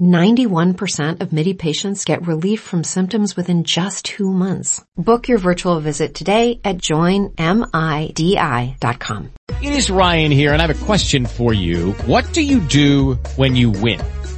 91% of MIDI patients get relief from symptoms within just two months. Book your virtual visit today at joinmidi.com. It is Ryan here, and I have a question for you. What do you do when you win?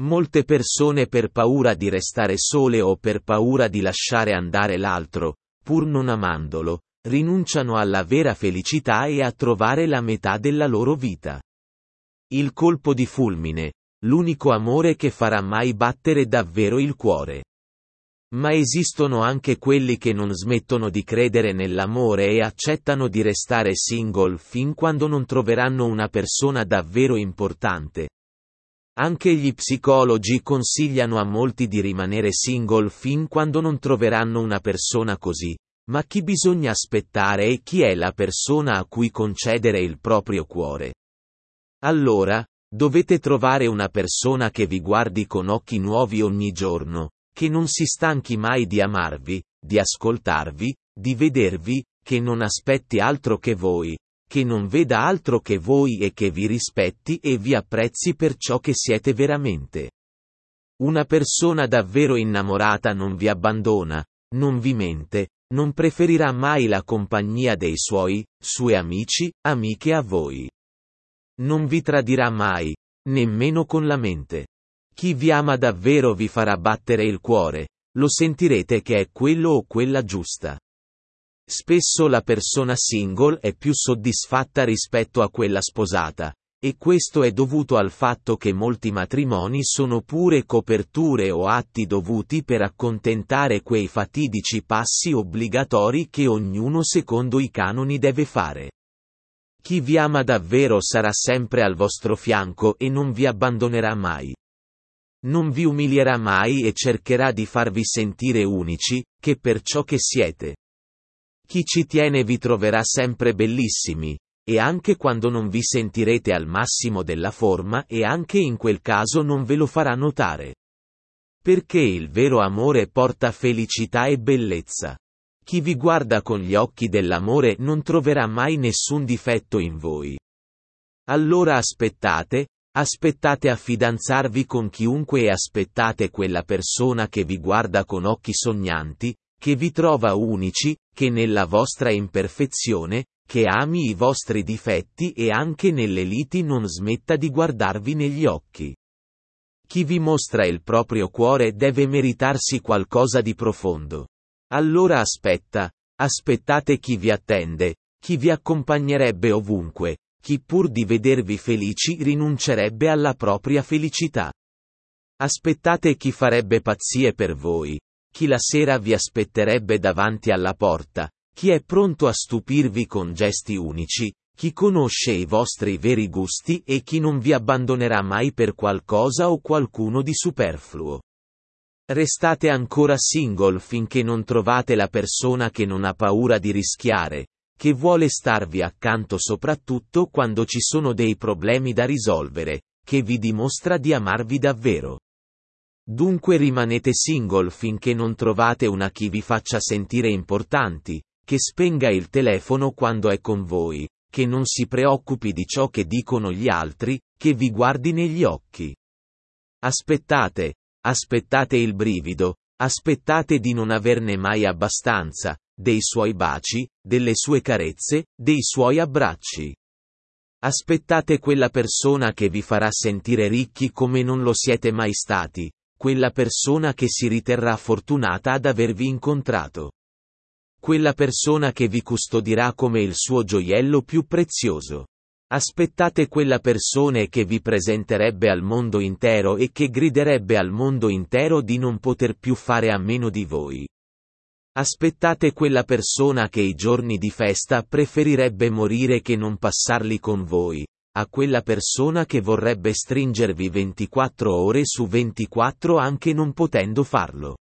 Molte persone per paura di restare sole o per paura di lasciare andare l'altro, pur non amandolo, rinunciano alla vera felicità e a trovare la metà della loro vita. Il colpo di fulmine, l'unico amore che farà mai battere davvero il cuore. Ma esistono anche quelli che non smettono di credere nell'amore e accettano di restare single fin quando non troveranno una persona davvero importante, anche gli psicologi consigliano a molti di rimanere single fin quando non troveranno una persona così, ma chi bisogna aspettare e chi è la persona a cui concedere il proprio cuore. Allora, dovete trovare una persona che vi guardi con occhi nuovi ogni giorno, che non si stanchi mai di amarvi, di ascoltarvi, di vedervi, che non aspetti altro che voi, che non veda altro che voi e che vi rispetti e vi apprezzi per ciò che siete veramente. Una persona davvero innamorata non vi abbandona, non vi mente, non preferirà mai la compagnia dei suoi, suoi amici, amiche a voi. Non vi tradirà mai, nemmeno con la mente. Chi vi ama davvero vi farà battere il cuore, lo sentirete che è quello o quella giusta. Spesso la persona single è più soddisfatta rispetto a quella sposata, e questo è dovuto al fatto che molti matrimoni sono pure coperture o atti dovuti per accontentare quei fatidici passi obbligatori che ognuno secondo i canoni deve fare. Chi vi ama davvero sarà sempre al vostro fianco e non vi abbandonerà mai. Non vi umilierà mai e cercherà di farvi sentire unici, che per ciò che siete. Chi ci tiene vi troverà sempre bellissimi, e anche quando non vi sentirete al massimo della forma e anche in quel caso non ve lo farà notare. Perché il vero amore porta felicità e bellezza. Chi vi guarda con gli occhi dell'amore non troverà mai nessun difetto in voi. Allora aspettate, aspettate a fidanzarvi con chiunque e aspettate quella persona che vi guarda con occhi sognanti, che vi trova unici, che nella vostra imperfezione, che ami i vostri difetti e anche nelle liti non smetta di guardarvi negli occhi. Chi vi mostra il proprio cuore deve meritarsi qualcosa di profondo. Allora aspetta, aspettate chi vi attende, chi vi accompagnerebbe ovunque, chi pur di vedervi felici rinuncerebbe alla propria felicità. Aspettate chi farebbe pazzie per voi, chi la sera vi aspetterebbe davanti alla porta, chi è pronto a stupirvi con gesti unici, chi conosce i vostri veri gusti e chi non vi abbandonerà mai per qualcosa o qualcuno di superfluo. Restate ancora single finché non trovate la persona che non ha paura di rischiare, che vuole starvi accanto soprattutto quando ci sono dei problemi da risolvere, che vi dimostra di amarvi davvero. Dunque rimanete single finché non trovate una chi vi faccia sentire importanti, che spenga il telefono quando è con voi, che non si preoccupi di ciò che dicono gli altri, che vi guardi negli occhi. Aspettate, aspettate il brivido, aspettate di non averne mai abbastanza, dei suoi baci, delle sue carezze, dei suoi abbracci. Aspettate quella persona che vi farà sentire ricchi come non lo siete mai stati, quella persona che si riterrà fortunata ad avervi incontrato. Quella persona che vi custodirà come il suo gioiello più prezioso. Aspettate quella persona che vi presenterebbe al mondo intero e che griderebbe al mondo intero di non poter più fare a meno di voi. Aspettate quella persona che i giorni di festa preferirebbe morire che non passarli con voi, a quella persona che vorrebbe stringervi 24 ore su 24 anche non potendo farlo.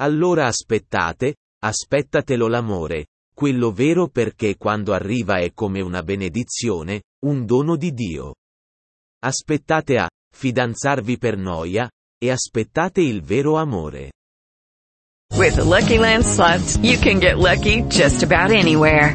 Allora aspettate, aspettatelo l'amore, quello vero perché quando arriva è come una benedizione, un dono di Dio. Aspettate a fidanzarvi per noia, e aspettate il vero amore. With the Lucky Land slots, you can get lucky just about anywhere.